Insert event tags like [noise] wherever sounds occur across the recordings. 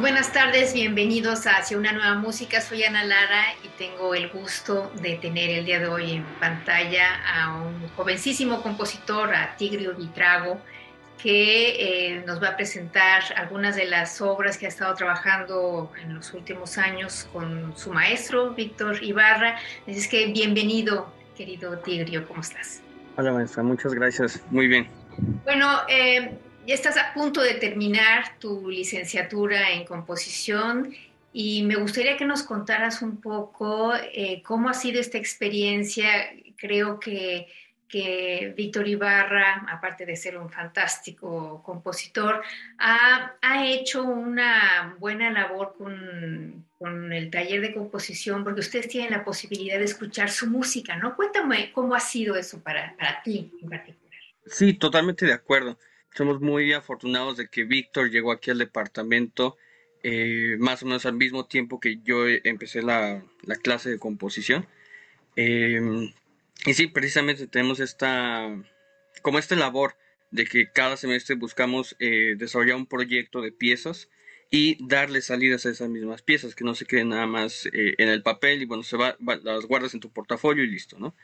Buenas tardes, bienvenidos a Hacia una nueva música. Soy Ana Lara y tengo el gusto de tener el día de hoy en pantalla a un jovencísimo compositor, a Tigrio Vitrago, que eh, nos va a presentar algunas de las obras que ha estado trabajando en los últimos años con su maestro, Víctor Ibarra. Así que bienvenido, querido Tigrio, ¿cómo estás? Hola, maestra, muchas gracias. Muy bien. Bueno, eh, ya estás a punto de terminar tu licenciatura en composición y me gustaría que nos contaras un poco eh, cómo ha sido esta experiencia. Creo que, que Víctor Ibarra, aparte de ser un fantástico compositor, ha, hecho una buena labor con, con, el taller de composición, porque ustedes tienen la posibilidad de escuchar su música, ¿no? Cuéntame cómo ha sido eso para, para ti en particular. Sí, totalmente de acuerdo somos muy afortunados de que Víctor llegó aquí al departamento eh, más o menos al mismo tiempo que yo empecé la, clase de composición. Em, y sí, precisamente tenemos esta, como esta labor de que cada semestre buscamos eh, desarrollar un proyecto de piezas y darle salidas a esas mismas piezas, que no se queden nada más eh, en el papel y bueno, se va, las guardas en tu portafolio y listo, ¿no?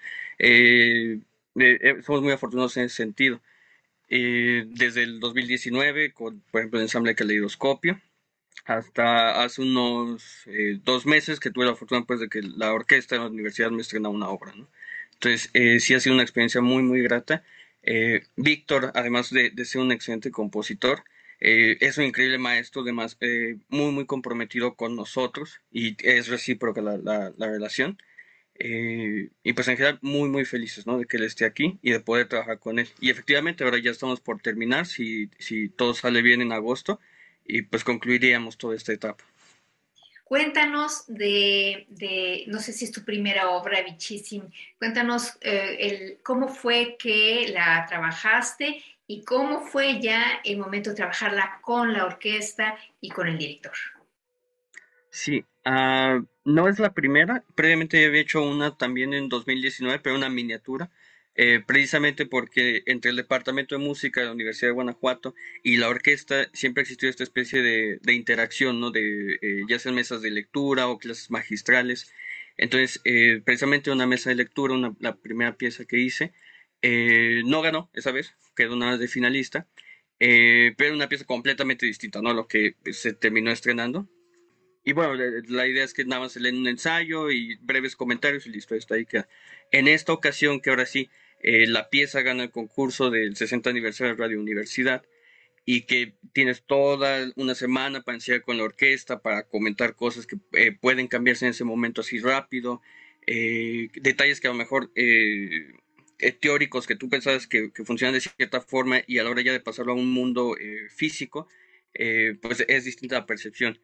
somos muy afortunados en ese sentido. Eh, desde el 2019, con, por ejemplo, el ensamble Caleidoscopio, hasta hace unos eh, dos meses que tuve la fortuna pues, de que la orquesta de la universidad me estrenó una obra. Entonces, eh, sí ha sido una experiencia muy, muy grata. Víctor, además de, ser un excelente compositor, es un increíble maestro, además, muy, muy comprometido con nosotros y es recíproca la, la relación. Eh, y pues en general muy muy felices ¿no? de que él esté aquí y de poder trabajar con él. Y efectivamente ahora ya estamos por terminar, si, si todo sale bien en agosto, y pues concluiríamos toda esta etapa. Cuéntanos de, de no sé si es tu primera obra, Bichíssim, cuéntanos eh, el, cómo fue que la trabajaste y cómo fue ya el momento de trabajarla con la orquesta y con el director. Sí, uh, no es la primera, previamente había hecho una también en 2019, pero una miniatura, eh, precisamente porque entre el Departamento de Música de la Universidad de Guanajuato y la orquesta siempre ha existido esta especie de, interacción, ¿no? De eh, ya sean mesas de lectura o clases magistrales. Entonces, eh, precisamente una mesa de lectura, una, la primera pieza que hice, no ganó esa vez, quedó nada de finalista, pero una pieza completamente distinta, ¿no? Lo que se terminó estrenando. Y bueno, la, idea es que nada más leen un ensayo y breves comentarios y listo, está ahí queda. En esta ocasión, que ahora sí, eh, la pieza gana el concurso del 60 aniversario de Radio Universidad y que tienes toda una semana para ensayar con la orquesta, para comentar cosas que eh, pueden cambiarse en ese momento así rápido, eh, detalles que a lo mejor teóricos que tú pensabas que, que, funcionan de cierta forma y a la hora ya de pasarlo a un mundo físico, pues es distinta la percepción.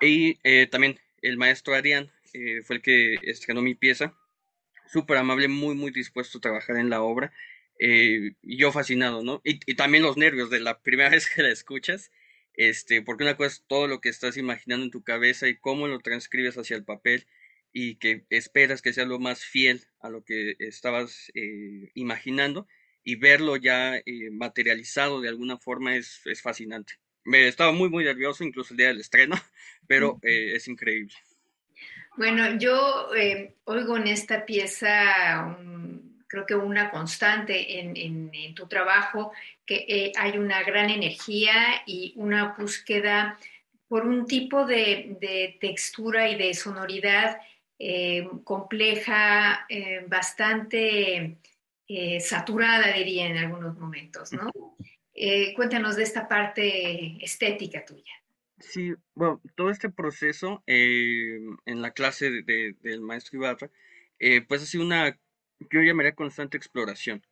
Y eh, también el maestro Arián eh, fue el que estrenó mi pieza. Súper amable, muy, muy dispuesto a trabajar en la obra. Eh, y yo fascinado, ¿no? Y, también los nervios de la [laughs] primera vez que la escuchas. Este, porque una cosa es todo lo que estás imaginando en tu cabeza y cómo lo transcribes hacia el papel y que esperas que sea lo más fiel a lo que estabas imaginando y verlo ya materializado de alguna forma es, es fascinante me estaba muy, muy nervioso, incluso el día del estreno, [laughs] pero eh, es increíble. Bueno, yo eh, oigo en esta pieza creo que una constante en, tu trabajo, que eh, hay una gran energía y una búsqueda por un tipo de, textura y de sonoridad compleja, bastante saturada, diría en algunos momentos, ¿no? Cuéntanos de esta parte estética tuya. Sí, bueno, todo este proceso en la clase del maestro Ibarra, pues ha sido una yo llamaría constante exploración.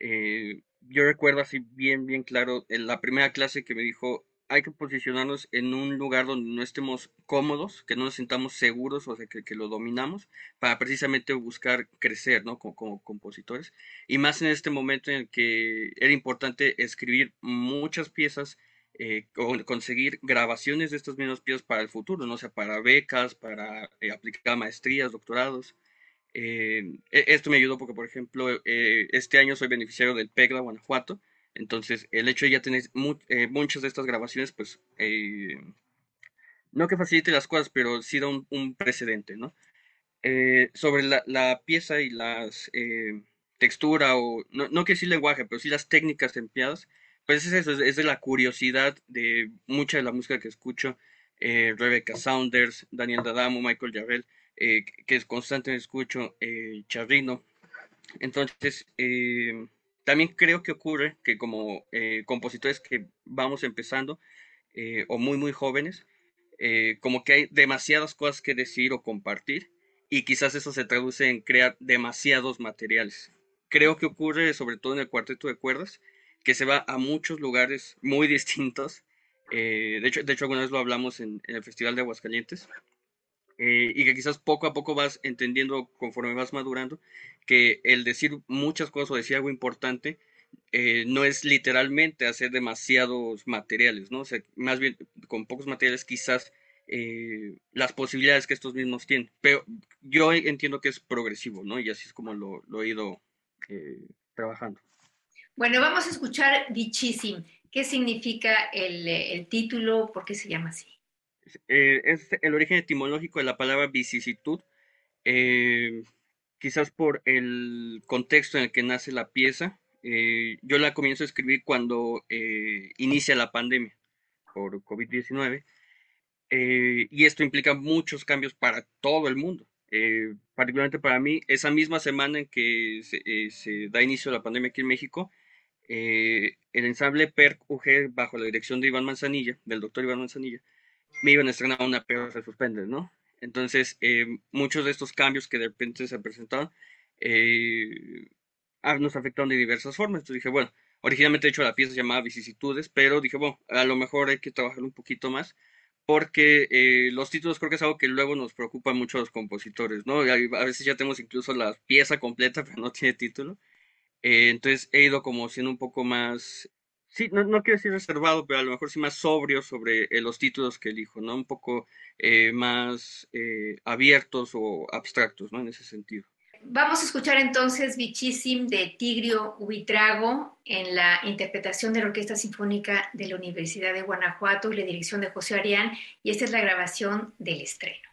Eh, yo recuerdo así bien, bien claro en la primera clase que me dijo, hay que posicionarnos en un lugar donde no estemos cómodos, que no nos sintamos seguros o sea, que, lo dominamos, para precisamente buscar crecer, ¿no? Como, compositores. Y más en este momento en el que era importante escribir muchas piezas, eh, conseguir grabaciones de estas mismas piezas para el futuro, ¿no? O sea, para becas, para eh, aplicar maestrías, doctorados. Eh, e, esto me ayudó porque, por ejemplo, eh, este año soy beneficiario del PEGLA Guanajuato, entonces el hecho de ya tener eh, muchas de estas grabaciones, pues, no que facilite las cosas, pero sí da un, precedente, ¿no? sobre la, pieza y las textura, o no, no que sí lenguaje, pero sí las técnicas empleadas, pues es eso, es, de la curiosidad de mucha de la música que escucho, Rebecca Saunders, Daniel Dadamo, Michael Jarrell, eh, que es constante escucho, eh, Charrino. Entonces, eh, también creo que ocurre que como eh, compositores que vamos empezando, o muy, muy jóvenes, como que hay demasiadas cosas que decir o compartir, y quizás eso se traduce en crear demasiados materiales. Creo que ocurre sobre todo en el cuarteto de cuerdas, que se va a muchos lugares muy [laughs] distintos. de, hecho, de hecho, alguna vez lo hablamos en el Festival de Aguascalientes, eh, y que quizás poco a poco vas entendiendo conforme vas madurando que el decir muchas cosas o decir algo importante eh, no es literalmente hacer demasiados materiales, ¿no? O sea, más bien con pocos materiales quizás eh, las posibilidades que estos mismos tienen. Pero yo entiendo que es progresivo, ¿no? Y así es como lo, lo he ido trabajando. Bueno, vamos a escuchar Dichísimo. ¿Qué significa el, el título? ¿Por qué se llama así? Eh, es el origen etimológico de la palabra vicisitud, eh, quizás por el contexto en el que nace la pieza. Eh, yo la comienzo a escribir cuando inicia la pandemia por COVID-19 y esto implica muchos cambios para todo el mundo. particularmente para mí, esa misma semana en que se, da inicio a la pandemia aquí en México, el ensamble PERC UG, bajo la dirección de Iván Manzanilla, del doctor Iván Manzanilla, me iban a estrenar una, pero se suspende, ¿no? Entonces, eh, muchos de estos cambios que de repente se presentaron eh, ah, nos afectaron de diversas formas. Entonces dije, bueno, originalmente he hecho la pieza se llamaba Vicisitudes, pero dije, bueno, a lo mejor hay que trabajar un poquito más porque eh, los títulos creo que es algo que luego nos preocupa mucho a los compositores, ¿no? A veces ya tenemos incluso la pieza completa, pero no tiene título. entonces he ido como siendo un poco más sí, no, no, quiero decir reservado, pero a lo mejor sí más sobrio sobre eh, los títulos que elijo, ¿no? Un poco eh, más eh, abiertos o abstractos, ¿no? En ese sentido. Vamos a escuchar entonces Bichisim de Tigrio Huitrago en la interpretación de la Orquesta Sinfónica de la Universidad de Guanajuato y la dirección de José Arián, y esta es la grabación del estreno.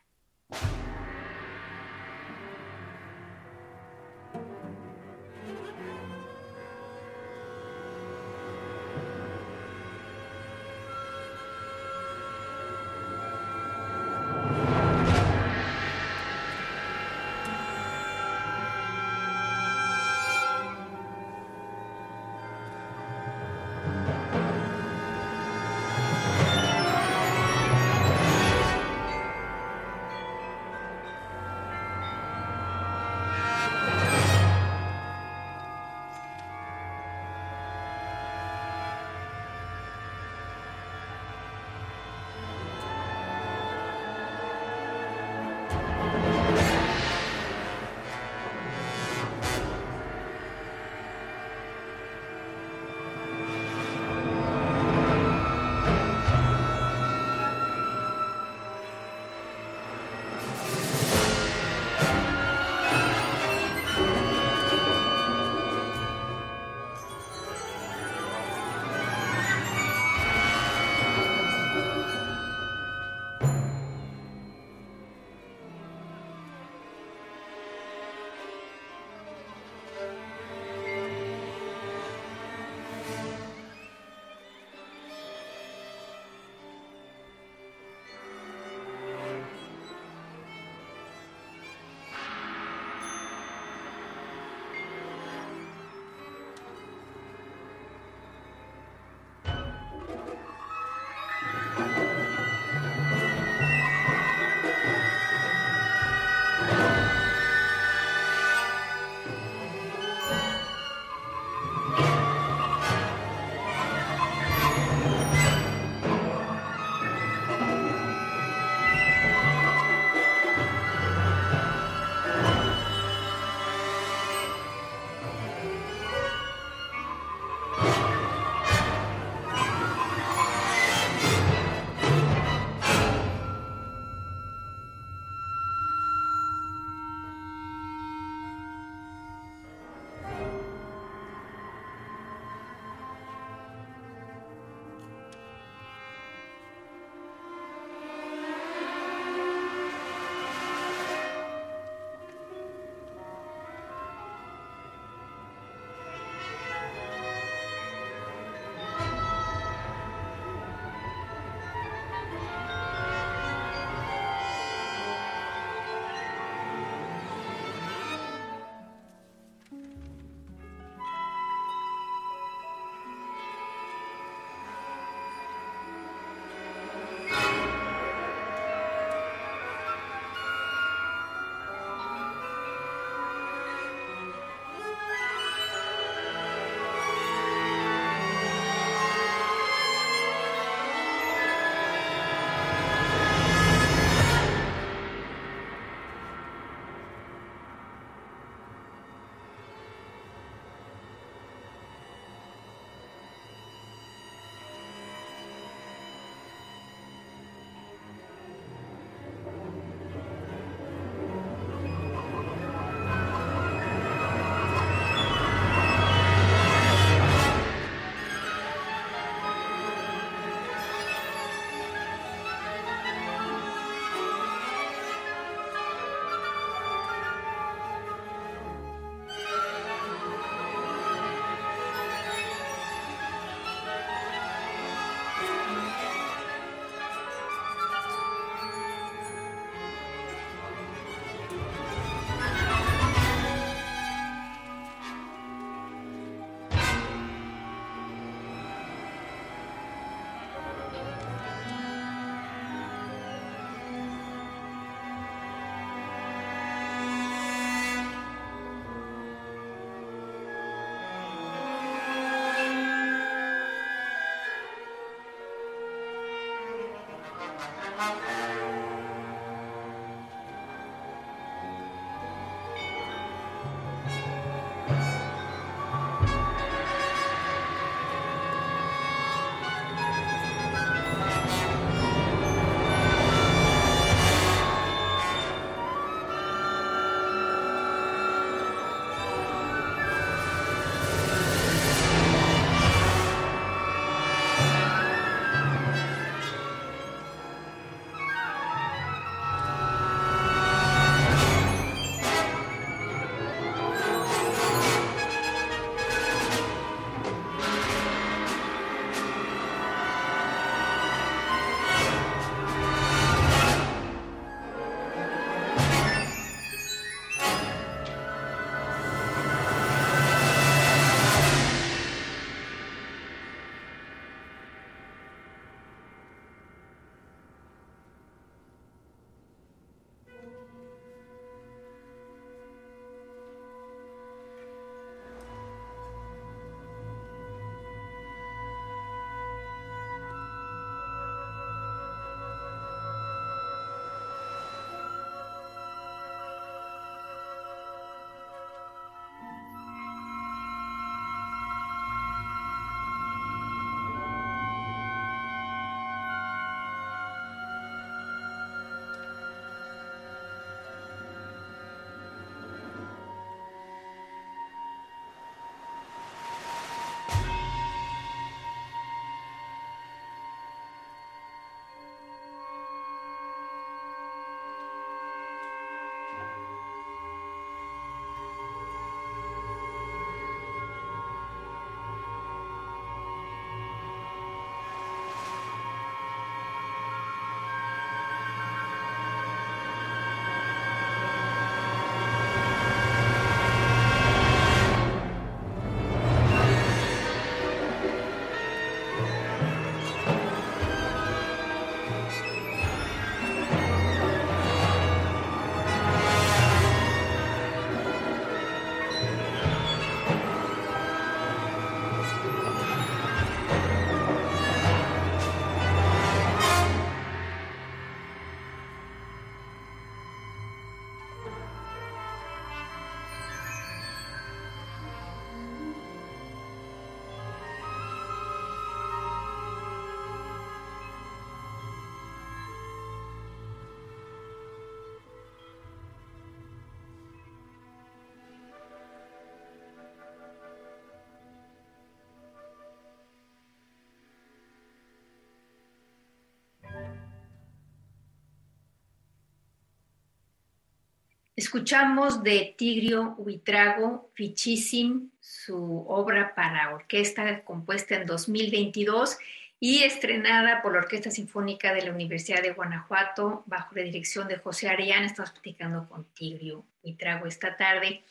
Escuchamos de Tigrio Huitrago Fichísim, su obra para orquesta compuesta en 2022 y estrenada por la Orquesta Sinfónica de la Universidad de Guanajuato bajo la dirección de José Arián. Estamos platicando con Tigrio Huitrago esta tarde.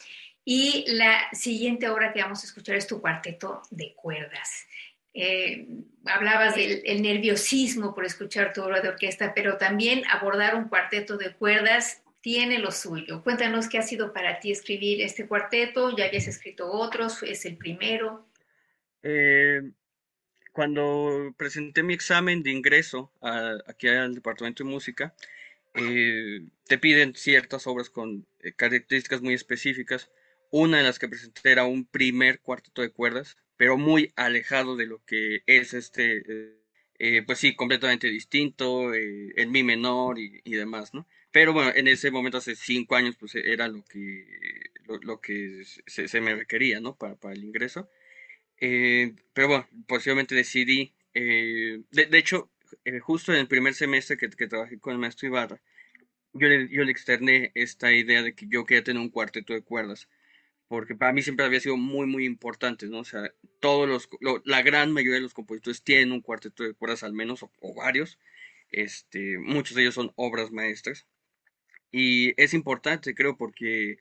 Y la siguiente obra que vamos a escuchar es tu cuarteto de cuerdas. Eh, hablabas del nerviosismo por escuchar tu obra de orquesta, pero también abordar un cuarteto de cuerdas tiene lo suyo. Cuéntanos qué ha sido para ti escribir este cuarteto, ya habías escrito otros, es el primero. Eh, cuando presenté mi examen de ingreso aquí al Departamento de Música, eh, te piden ciertas obras con eh, características muy específicas. Una de las que presenté era un primer cuarteto de cuerdas, pero muy alejado de lo que es este, pues sí, completamente distinto, en mi menor y, y demás, ¿no? Pero bueno, en ese momento, hace cinco años, pues era lo que, lo, que se, me requería, ¿no? Para, para el ingreso. Eh, pero bueno, posiblemente decidí, eh, de, hecho, eh, justo en el primer semestre que, que, trabajé con el maestro Ibarra, yo le, yo le externé esta idea de que yo quería tener un cuarteto de cuerdas, porque para mí siempre había sido muy, muy importante, ¿no? O sea, todos los, la gran mayoría de los compositores tienen un cuarteto de cuerdas al menos, o, o varios, este, muchos de ellos son obras maestras. Y es importante, creo, porque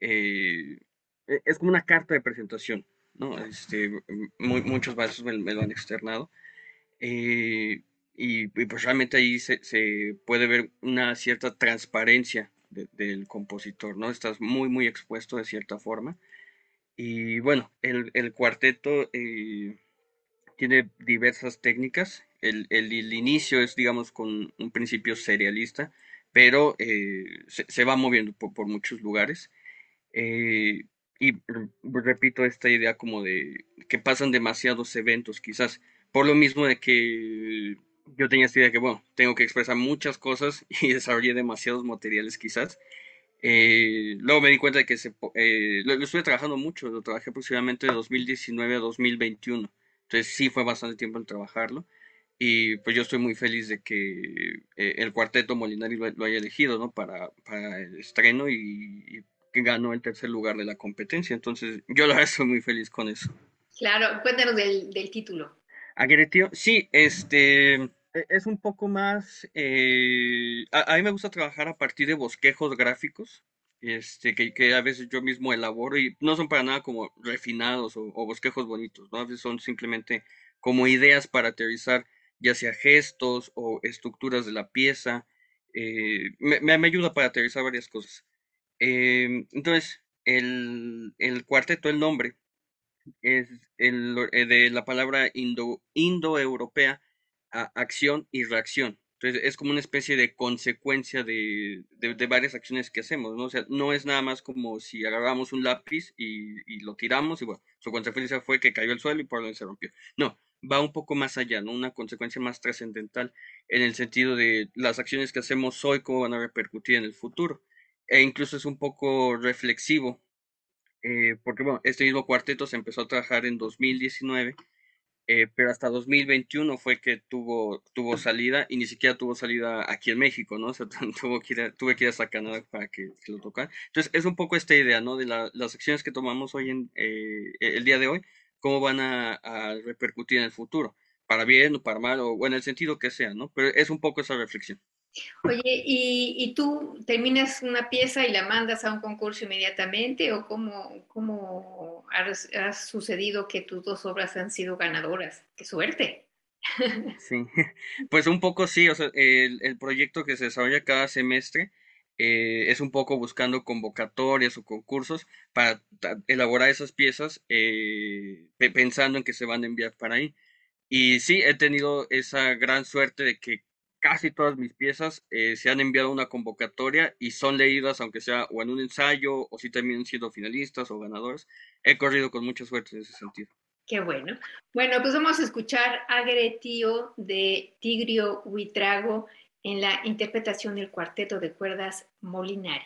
eh, e, es como una carta de presentación, ¿no? Este, muchos vasos me, lo han externado. Eh, y, pues realmente ahí se, puede ver una cierta transparencia del compositor, ¿no? Estás muy, muy expuesto de cierta forma. Y bueno, el, cuarteto eh, tiene diversas técnicas. el, inicio es, digamos, con un principio serialista, pero eh, se, va moviendo por, muchos lugares. Eh, y repito esta idea como de que pasan demasiados eventos, quizás, por lo mismo de que yo tenía esta idea que, bueno, tengo que expresar muchas cosas [laughs] y desarrollé demasiados materiales, quizás. Eh, luego me di cuenta de que se, lo, lo, estuve trabajando mucho, lo trabajé aproximadamente de 2019 a 2021. Entonces sí fue bastante tiempo en trabajarlo. Y pues yo estoy muy feliz de que eh, el cuarteto Molinari lo, haya elegido, ¿no? Para, para el estreno y, que ganó el tercer lugar de la competencia. Entonces yo la verdad estoy muy feliz con eso. Claro, cuéntanos del, del título. Agretio, sí, este e, es un poco más, eh, a, mí me gusta trabajar a partir de bosquejos gráficos, este, que, que, a veces yo mismo elaboro y no son para nada como refinados o, o bosquejos bonitos, ¿no? A veces son simplemente como ideas para aterrizar ya sea gestos o estructuras de la pieza. Eh, me, ayuda para aterrizar varias cosas. Em, entonces, el, el, cuarteto, el nombre, es el, eh, de la palabra indo, indoeuropea a acción y reacción. Entonces, es como una especie de consecuencia de, de, varias acciones que hacemos, ¿no? O sea, no es nada más como si agarramos un lápiz y, y lo tiramos y bueno, su consecuencia fue que cayó al suelo y por donde se rompió. No, va un poco más allá, ¿no? Una consecuencia más trascendental en el sentido de las acciones que hacemos hoy, cómo van a repercutir en el futuro. E incluso es un poco reflexivo, eh, porque bueno, este mismo cuarteto se empezó a trabajar en 2019, eh, pero hasta 2021 fue que tuvo, tuvo salida y ni siquiera tuvo salida aquí en México, ¿no? O sea, [laughs] tuvo que ir tuve que ir hasta Canadá para que, lo tocara. Entonces, es un poco esta idea, ¿no? De las acciones que tomamos hoy en eh, el día de hoy, cómo van a, repercutir en el futuro, para bien o para mal, o, en el sentido que sea, ¿no? Pero es un poco esa reflexión. Oye, ¿y, tú terminas una pieza y la mandas a un concurso inmediatamente o cómo, cómo ha, sucedido que tus dos obras han sido ganadoras? ¡Qué suerte! Sí, [laughs] pues un poco sí, o sea, el, el proyecto que se desarrolla cada semestre eh, es un poco buscando convocatorias o concursos para elaborar esas piezas eh, pensando en que se van a enviar para ahí. Y sí, he tenido esa gran suerte de que casi todas mis piezas eh, se han enviado a una convocatoria y son leídas, aunque sea o en un ensayo o si terminan siendo finalistas o ganadores. He corrido con mucha suerte en ese sentido. Qué bueno. Bueno, pues vamos a escuchar Agre Tío de Tigrio Huitrago en la interpretación del cuarteto de cuerdas Molinari.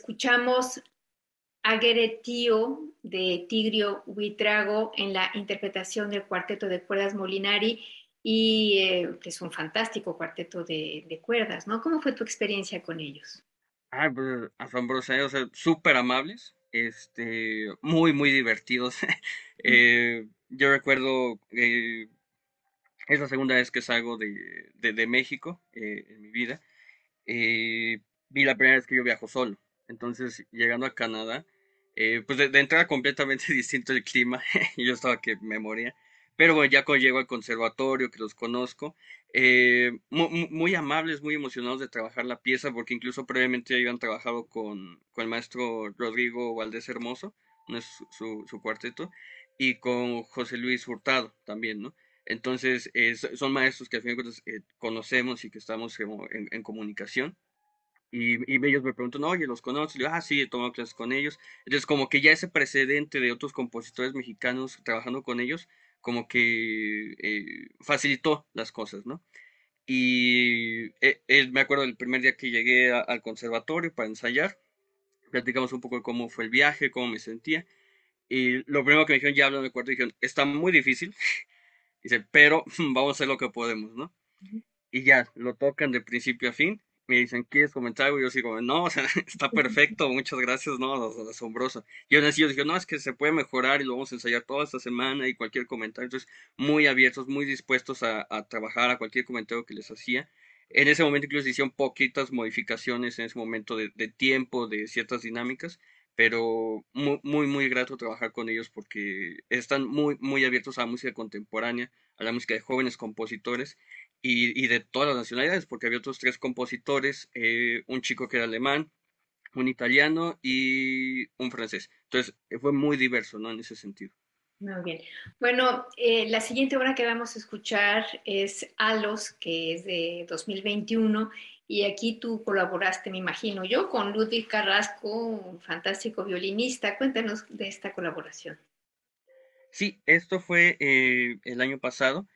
Escuchamos Agueretío de Tigrio Huitrago en la interpretación del cuarteto de cuerdas Molinari y eh, que es un fantástico cuarteto de, cuerdas, ¿no? ¿Cómo fue tu experiencia con ellos? Ah, pues asombrosa, sea, súper amables, este, muy, muy divertidos. [laughs] Eh, yo recuerdo, eh, es la segunda vez que salgo de, de, México en mi vida. vi la primera vez que yo viajo solo. Entonces, llegando a Canadá, pues de, de, entrada completamente [laughs] distinto el clima. [laughs] yo estaba que me moría. Pero bueno, ya cuando llego al conservatorio, que los conozco, eh, muy, amables, muy emocionados de trabajar la pieza, porque incluso previamente ya habían trabajado con, con el maestro Rodrigo Valdés Hermoso, no es su, su, cuarteto, y con José Luis Hurtado también, ¿no? Entonces, son maestros que al fin de cuentas eh, conocemos y que estamos en comunicación. Y, y, ellos me preguntan, oye, ¿los conoces? Y yo, ah, sí, he tomado clases con ellos. Entonces, como que ya ese precedente de otros compositores mexicanos trabajando con ellos, como que eh, facilitó las cosas, ¿no? Y eh, me acuerdo del primer día que llegué al conservatorio para ensayar, platicamos un poco de cómo fue el viaje, cómo me sentía, y lo primero que me dijeron, ya hablan de cuarto, dijeron, está muy difícil, [laughs] dice, pero [laughs] vamos a hacer lo que podemos, ¿no? Y ya, lo tocan de principio a fin, me dicen, ¿quieres comentar algo? Y yo digo, no, o sea, [laughs] está perfecto, muchas gracias, no, asombroso. Y aún así yo dije, no, es que se puede mejorar y lo vamos a ensayar toda esta semana y cualquier comentario. Entonces, muy abiertos, muy dispuestos a, trabajar a cualquier comentario que les hacía. En ese momento incluso hicieron poquitas modificaciones en ese momento de, tiempo, de ciertas dinámicas, pero muy, muy, muy grato trabajar con ellos porque están muy, muy abiertos a la música contemporánea, a la música de jóvenes compositores y, de todas las nacionalidades, porque había otros tres compositores, eh, un chico que era alemán, un italiano y un francés. Entonces eh, fue muy diverso, ¿no? En ese sentido. Muy bien. Bueno, eh, la siguiente obra que vamos a escuchar es Alos, que es de 2021, y aquí tú colaboraste, me imagino yo, con Ludwig Carrasco, un fantástico violinista. Cuéntanos de esta colaboración. Sí, esto fue el año pasado.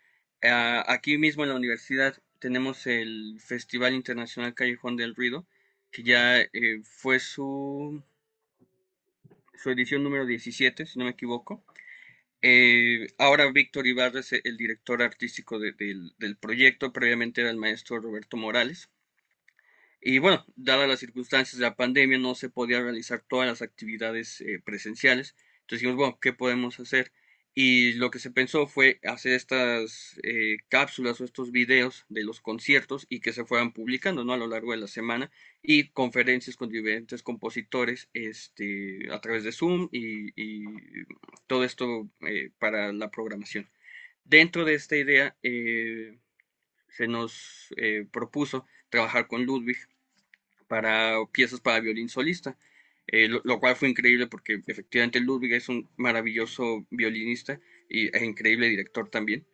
Ah, aquí mismo en la universidad tenemos el Festival Internacional Callejón del Ruido, que ya eh, fue su, su edición número 17, si no me equivoco. Eh, ahora Víctor Ibarra es el director artístico del proyecto, previamente era el maestro Roberto Morales. Y bueno, dadas las circunstancias de la pandemia, no se podía realizar todas las actividades eh, presenciales. Entonces dijimos, bueno, ¿qué podemos hacer? Y lo que se pensó fue hacer estas eh, cápsulas o estos videos de los conciertos y que se fueran publicando ¿no? a lo largo de la semana y conferencias con diferentes compositores este, a través de Zoom y, todo esto eh, para la programación. Dentro de esta idea eh, se nos propuso trabajar con Ludwig para piezas para violín solista. Eh, lo, cual fue increíble porque efectivamente Ludwig es un maravilloso violinista y es increíble director también.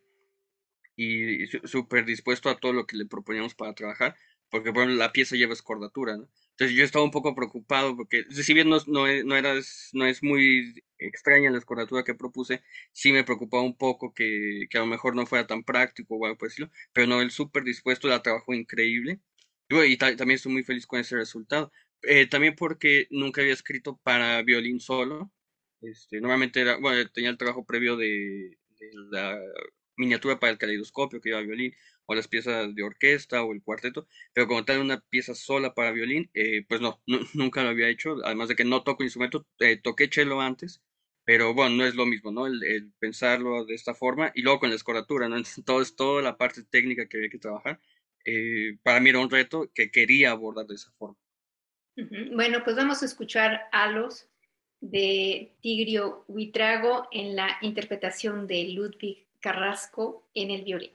Y, súper dispuesto a todo lo que le proponíamos para trabajar, porque por la pieza lleva escordatura. Entonces yo estaba un poco preocupado porque, si bien no, no, no, era, no es muy extraña la escordatura que propuse, sí me preocupaba un poco que, que a lo mejor no fuera tan práctico o algo por decirlo, pero no, él súper dispuesto, la trabajó increíble. Y también estoy muy feliz con ese resultado. Eh, también porque nunca había escrito para violín solo. Este, normalmente era, bueno, tenía el trabajo previo de, la miniatura para el caleidoscopio que iba violín, o las piezas de orquesta o el cuarteto, pero como tal una pieza sola para violín, eh, pues no, [laughs] nunca lo había hecho, además de que no toco instrumento, eh, toqué cello antes, pero bueno, no es lo mismo, ¿no? El, pensarlo de esta forma y luego con la escoratura, ¿no? [laughs] todo es toda la parte técnica que había que trabajar. para mí era un reto que quería abordar de esa forma. Bueno, pues vamos a escuchar Alos de Tigrio Huitrago en la interpretación de Ludwig Carrasco en el violín.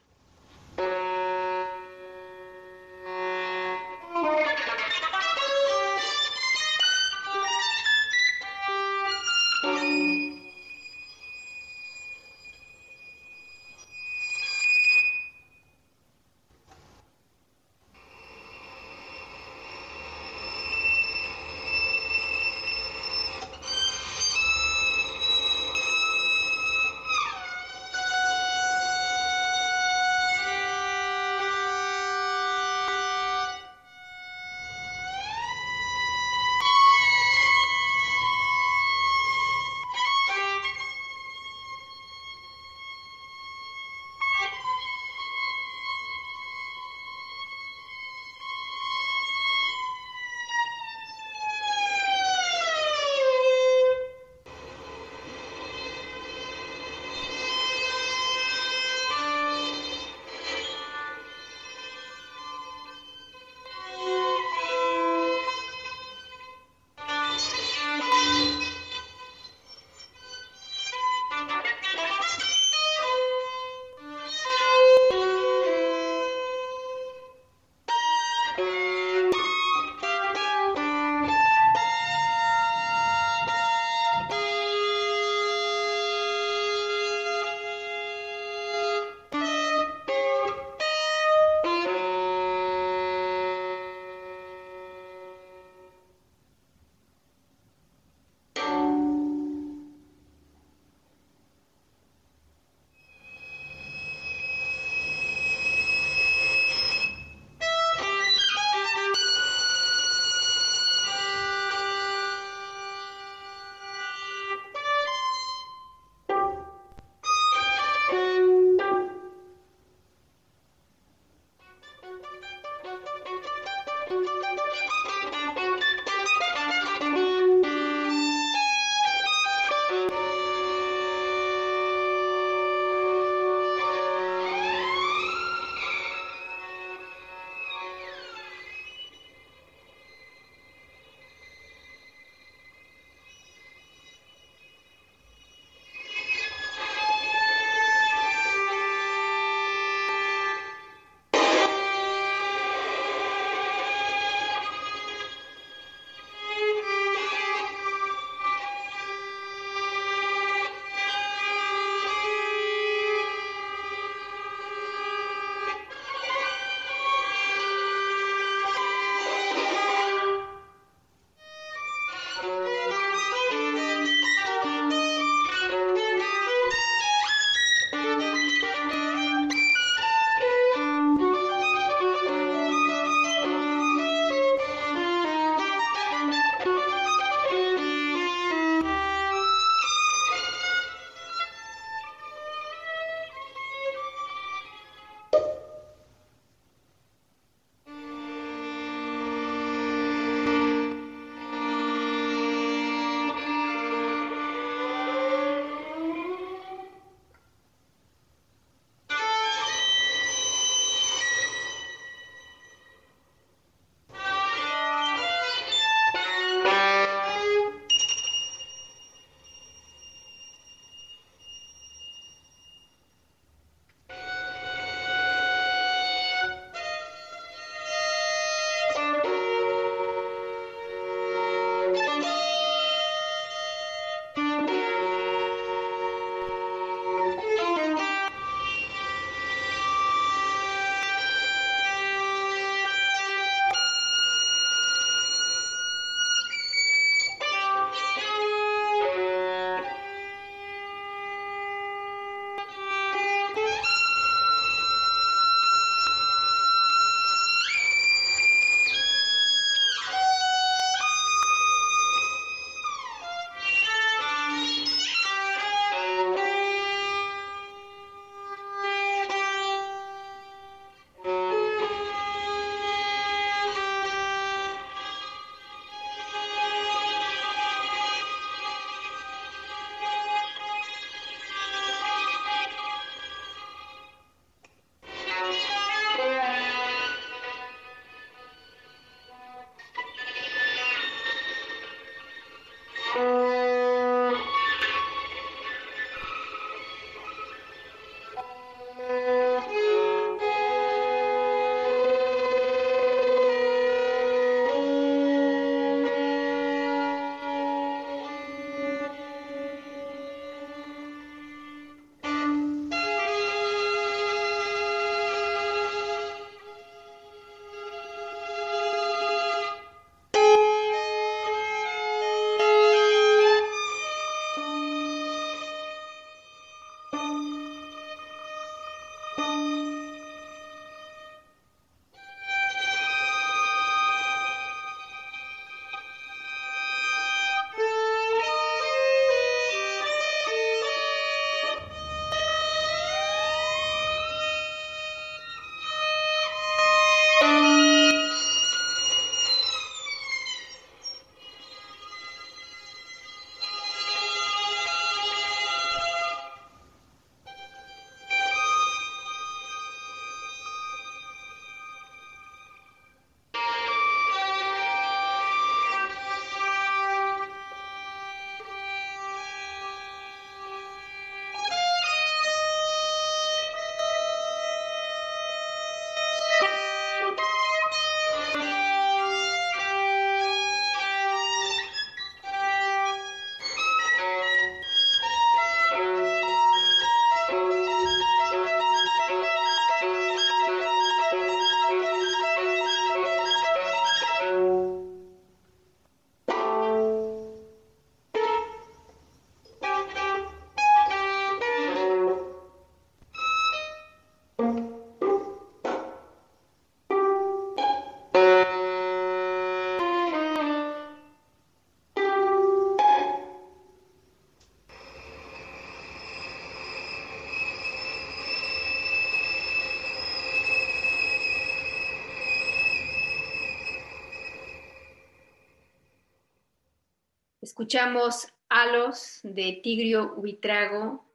Escuchamos Alos de Tigrio Huitrago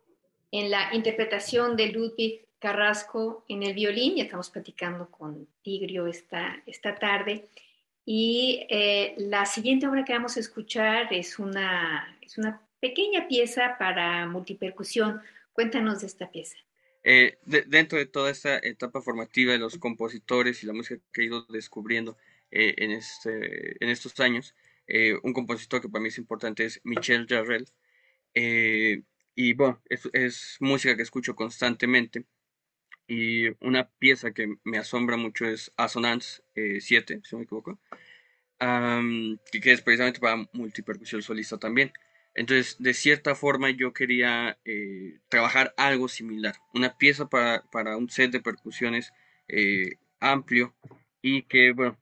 en la interpretación de Ludwig Carrasco en el violín, y estamos platicando con Tigrio esta, esta tarde. Y eh, la siguiente obra que vamos a escuchar es una, es una pequeña pieza para multipercusión. Cuéntanos de esta pieza. Eh, dentro de toda esta etapa formativa de los compositores y la música que he ido descubriendo eh, en, este, en estos años, un compositor que para mí es importante es Michel Jarrell. y bueno, es, música que escucho constantemente y una pieza que me asombra mucho es Assonance 7, eh, si no me equivoco, que es precisamente para multipercusión solista también. Entonces, de cierta forma, yo quería eh, trabajar algo similar, una pieza para, para un set de percusiones eh, amplio y que, bueno,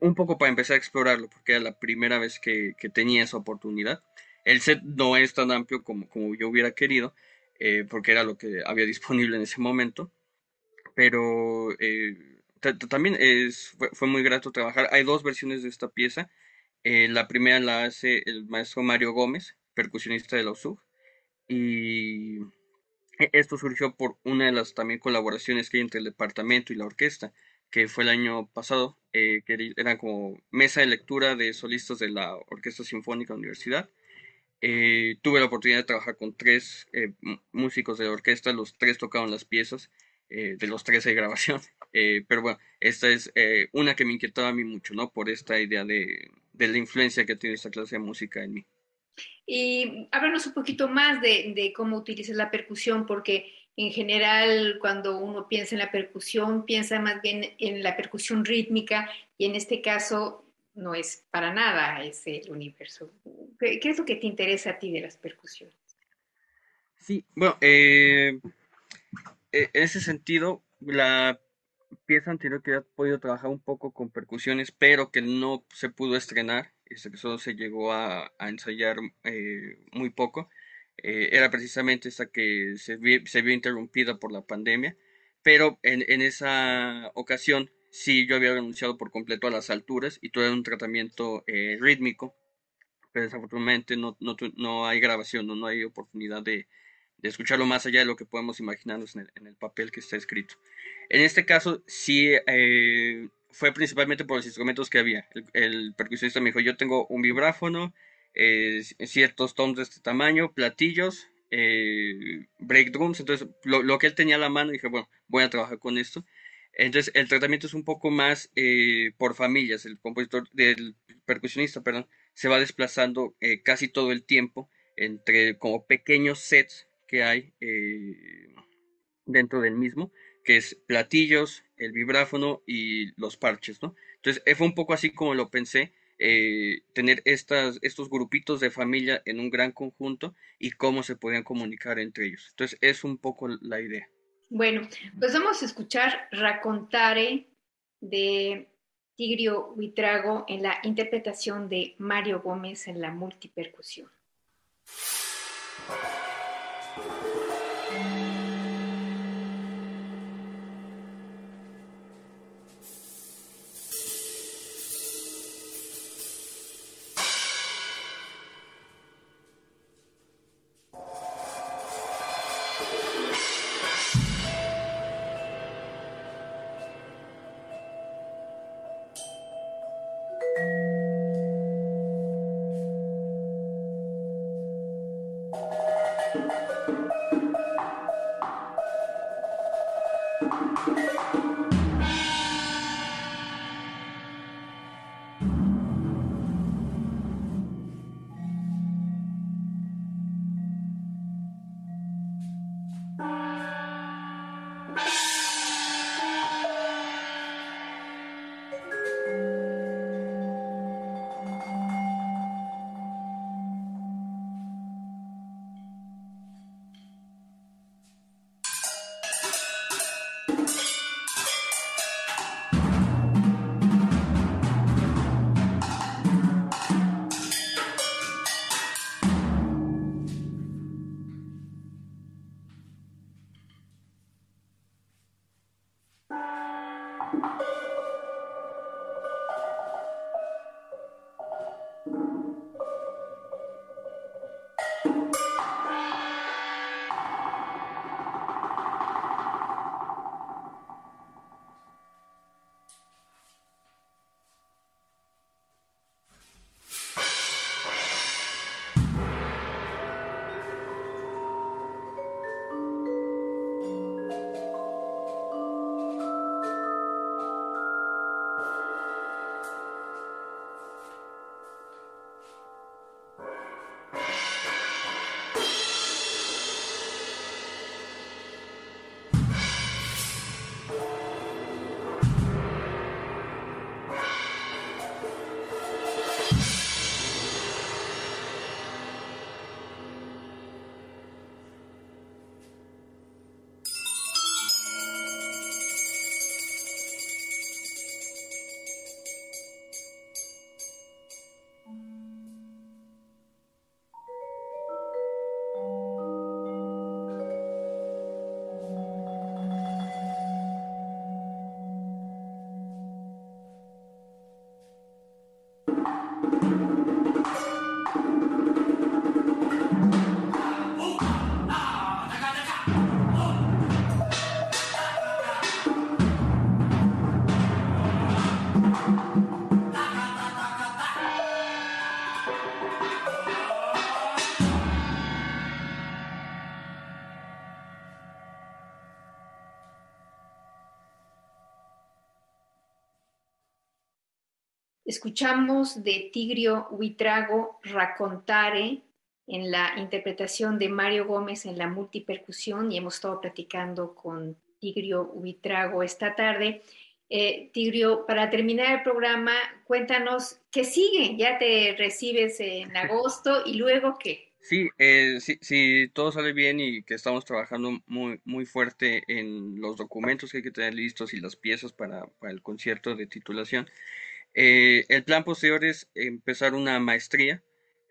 un poco para empezar a explorarlo, porque era la primera vez que, tenía esa oportunidad. El set no es tan amplio como, yo hubiera querido, eh, porque era lo que había [laughs] disponible en ese momento. Pero eh, también es, fue, muy grato trabajar. Hay dos versiones de esta pieza. Eh, la primera la hace el maestro Mario Gómez, percusionista de la USUG. Y esto surgió por una de las también colaboraciones que hay entre el departamento y la orquesta, que fue el año pasado, que era como mesa de lectura de solistas de la Orquesta Sinfónica de la Universidad eh, tuve la oportunidad de trabajar con tres eh, músicos de la orquesta, los tres tocaban las piezas, eh, de los tres de grabación, [laughs] pero bueno, esta es una que me inquietaba a mí mucho, ¿no? Por esta idea de, de, la influencia que tiene esta clase de música en mí. Y háblanos un poquito más de, de cómo utilizas la percusión, porque en general cuando uno piensa en la percusión, piensa más bien en la percusión rítmica y en este caso no es para nada ese universo. ¿Qué, es lo que te interesa a ti de las percusiones? Sí, bueno, eh, eh, en ese sentido, la pieza anterior que había podido trabajar un poco con percusiones, pero que no se pudo estrenar, que solo se llegó a, ensayar eh, muy poco, era precisamente esta que se, se vio interrumpida por la pandemia, pero en, en esa ocasión sí yo había renunciado por completo a las alturas y tuve un tratamiento eh, rítmico, pero desafortunadamente no, no, no hay grabación, no, no hay oportunidad de, de, escucharlo más allá de lo que podemos imaginarnos en el, en el papel que está escrito. En este caso sí eh, fue principalmente por los instrumentos que había. El, percusionista me dijo, yo tengo un vibráfono, eh, ciertos tonos de este tamaño, platillos, break drums, entonces lo, lo, que él tenía a la mano, dije, bueno, voy a trabajar con esto. Entonces, el tratamiento es un poco más eh, por familias. El compositor, del percusionista, perdón, se va desplazando eh, casi todo el tiempo entre como pequeños sets que hay eh, dentro del mismo, que es platillos, el vibráfono y los parches, ¿no? Entonces, fue un poco así como lo pensé, tener estas, estos grupitos de familia en un gran conjunto y cómo se podían comunicar entre ellos. Entonces, es un poco la idea. Bueno, pues vamos a escuchar Racontare de Tigrio Huitrago en la interpretación de Mario Gómez en la multipercusión. Escuchamos de Tigrio Huitrago Racontare en la interpretación de Mario Gómez en la multipercusión y hemos estado platicando con Tigrio Huitrago esta tarde. Eh, Tigrio, para terminar el programa, cuéntanos qué sigue. Ya te recibes en [laughs] agosto y luego qué. Sí, eh, si, todo sale bien y que estamos trabajando muy, muy fuerte en los documentos que hay que tener listos y las piezas para, para el concierto de titulación, eh, el plan posterior es empezar una maestría.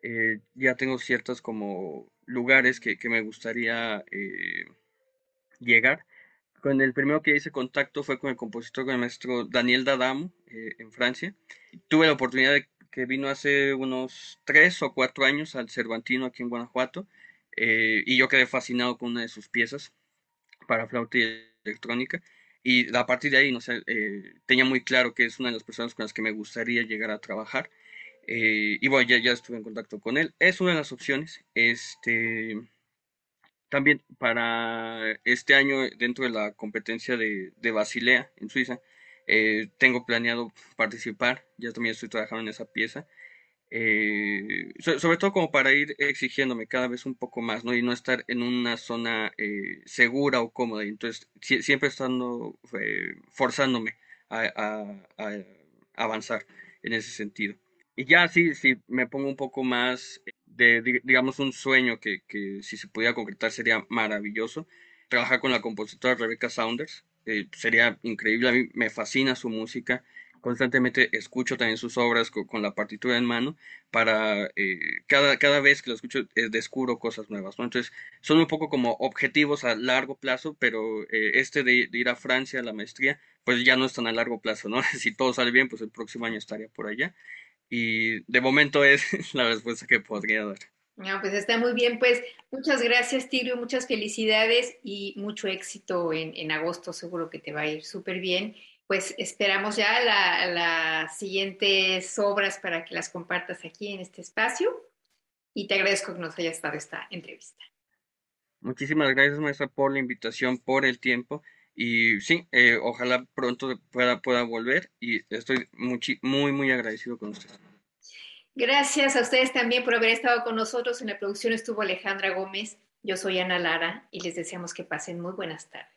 Eh, ya tengo ciertos como lugares que, me gustaría eh, llegar. Con el primero que hice contacto fue con el compositor, con el maestro Daniel Dadamo en Francia. Tuve la oportunidad de que vino hace unos tres o cuatro años al Cervantino aquí en Guanajuato y yo quedé fascinado con una de sus piezas para flauta y electrónica y a partir de ahí, no sé, eh, tenía muy claro que es una de las personas con las que me gustaría llegar a trabajar. Eh, y bueno, ya, ya estuve en contacto con él. Es una de las opciones. Este, también para este año, dentro de la competencia de, de Basilea en Suiza, eh, tengo planeado participar. Ya también estoy trabajando en esa pieza. Eh, sobre todo como para ir exigiéndome cada vez un poco más, ¿no? Y no estar en una zona eh, segura o cómoda. Entonces, siempre estando eh, forzándome a, avanzar en ese sentido. Y ya sí, sí, me pongo un poco más de, digamos, un sueño que, que si se pudiera concretar sería maravilloso. Trabajar con la compositora Rebecca Saunders sería increíble. A mí me fascina su música constantemente escucho también sus obras con, la partitura en mano para eh, cada, cada vez que lo escucho eh, descubro cosas nuevas, ¿no? Entonces son un poco como objetivos a largo plazo, pero eh, este de, ir a Francia a la maestría, pues ya no es tan a largo plazo, ¿no? [laughs] Si todo sale bien, pues el próximo año estaría por allá. Y de momento es [laughs] la respuesta que podría dar. No, pues está muy bien. Pues muchas gracias, Tigrio, muchas felicidades y mucho éxito en, en agosto. Seguro que te va a ir súper bien pues esperamos ya las siguientes obras para que las compartas aquí en este espacio y te agradezco que nos hayas dado esta entrevista. Muchísimas gracias, maestra, por la invitación, por el tiempo y sí, eh, ojalá pronto pueda, pueda volver y estoy muy, muy, muy agradecido con ustedes. Gracias a ustedes también por haber estado con nosotros. En la producción estuvo Alejandra Gómez, yo soy Ana Lara y les deseamos que pasen muy buenas tardes.